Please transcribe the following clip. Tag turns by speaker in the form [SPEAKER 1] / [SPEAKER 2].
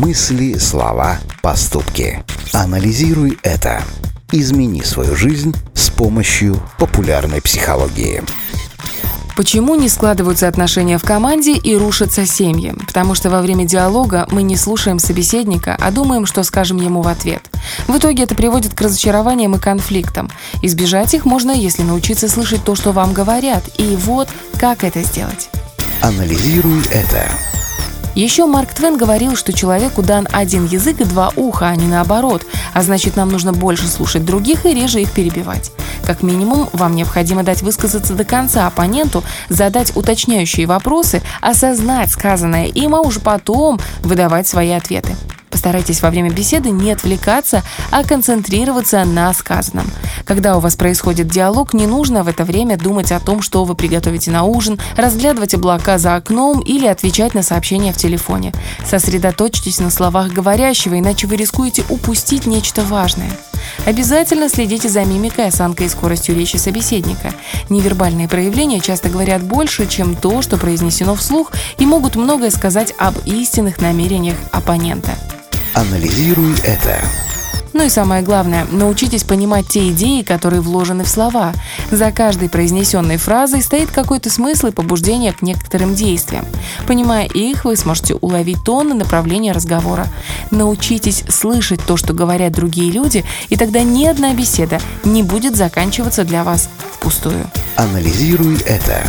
[SPEAKER 1] Мысли, слова, поступки. Анализируй это. Измени свою жизнь с помощью популярной психологии.
[SPEAKER 2] Почему не складываются отношения в команде и рушатся семьи? Потому что во время диалога мы не слушаем собеседника, а думаем, что скажем ему в ответ. В итоге это приводит к разочарованиям и конфликтам. Избежать их можно, если научиться слышать то, что вам говорят. И вот как это сделать.
[SPEAKER 1] Анализируй это.
[SPEAKER 2] Еще Марк Твен говорил, что человеку дан один язык и два уха, а не наоборот, а значит нам нужно больше слушать других и реже их перебивать. Как минимум, вам необходимо дать высказаться до конца оппоненту, задать уточняющие вопросы, осознать сказанное им, а уже потом выдавать свои ответы. Постарайтесь во время беседы не отвлекаться, а концентрироваться на сказанном. Когда у вас происходит диалог, не нужно в это время думать о том, что вы приготовите на ужин, разглядывать облака за окном или отвечать на сообщения в телефоне. Сосредоточьтесь на словах говорящего, иначе вы рискуете упустить нечто важное. Обязательно следите за мимикой, осанкой и скоростью речи собеседника. Невербальные проявления часто говорят больше, чем то, что произнесено вслух, и могут многое сказать об истинных намерениях оппонента.
[SPEAKER 1] Анализируй это.
[SPEAKER 2] Ну и самое главное, научитесь понимать те идеи, которые вложены в слова. За каждой произнесенной фразой стоит какой-то смысл и побуждение к некоторым действиям. Понимая их, вы сможете уловить тон и направление разговора. Научитесь слышать то, что говорят другие люди, и тогда ни одна беседа не будет заканчиваться для вас впустую.
[SPEAKER 1] Анализируй это.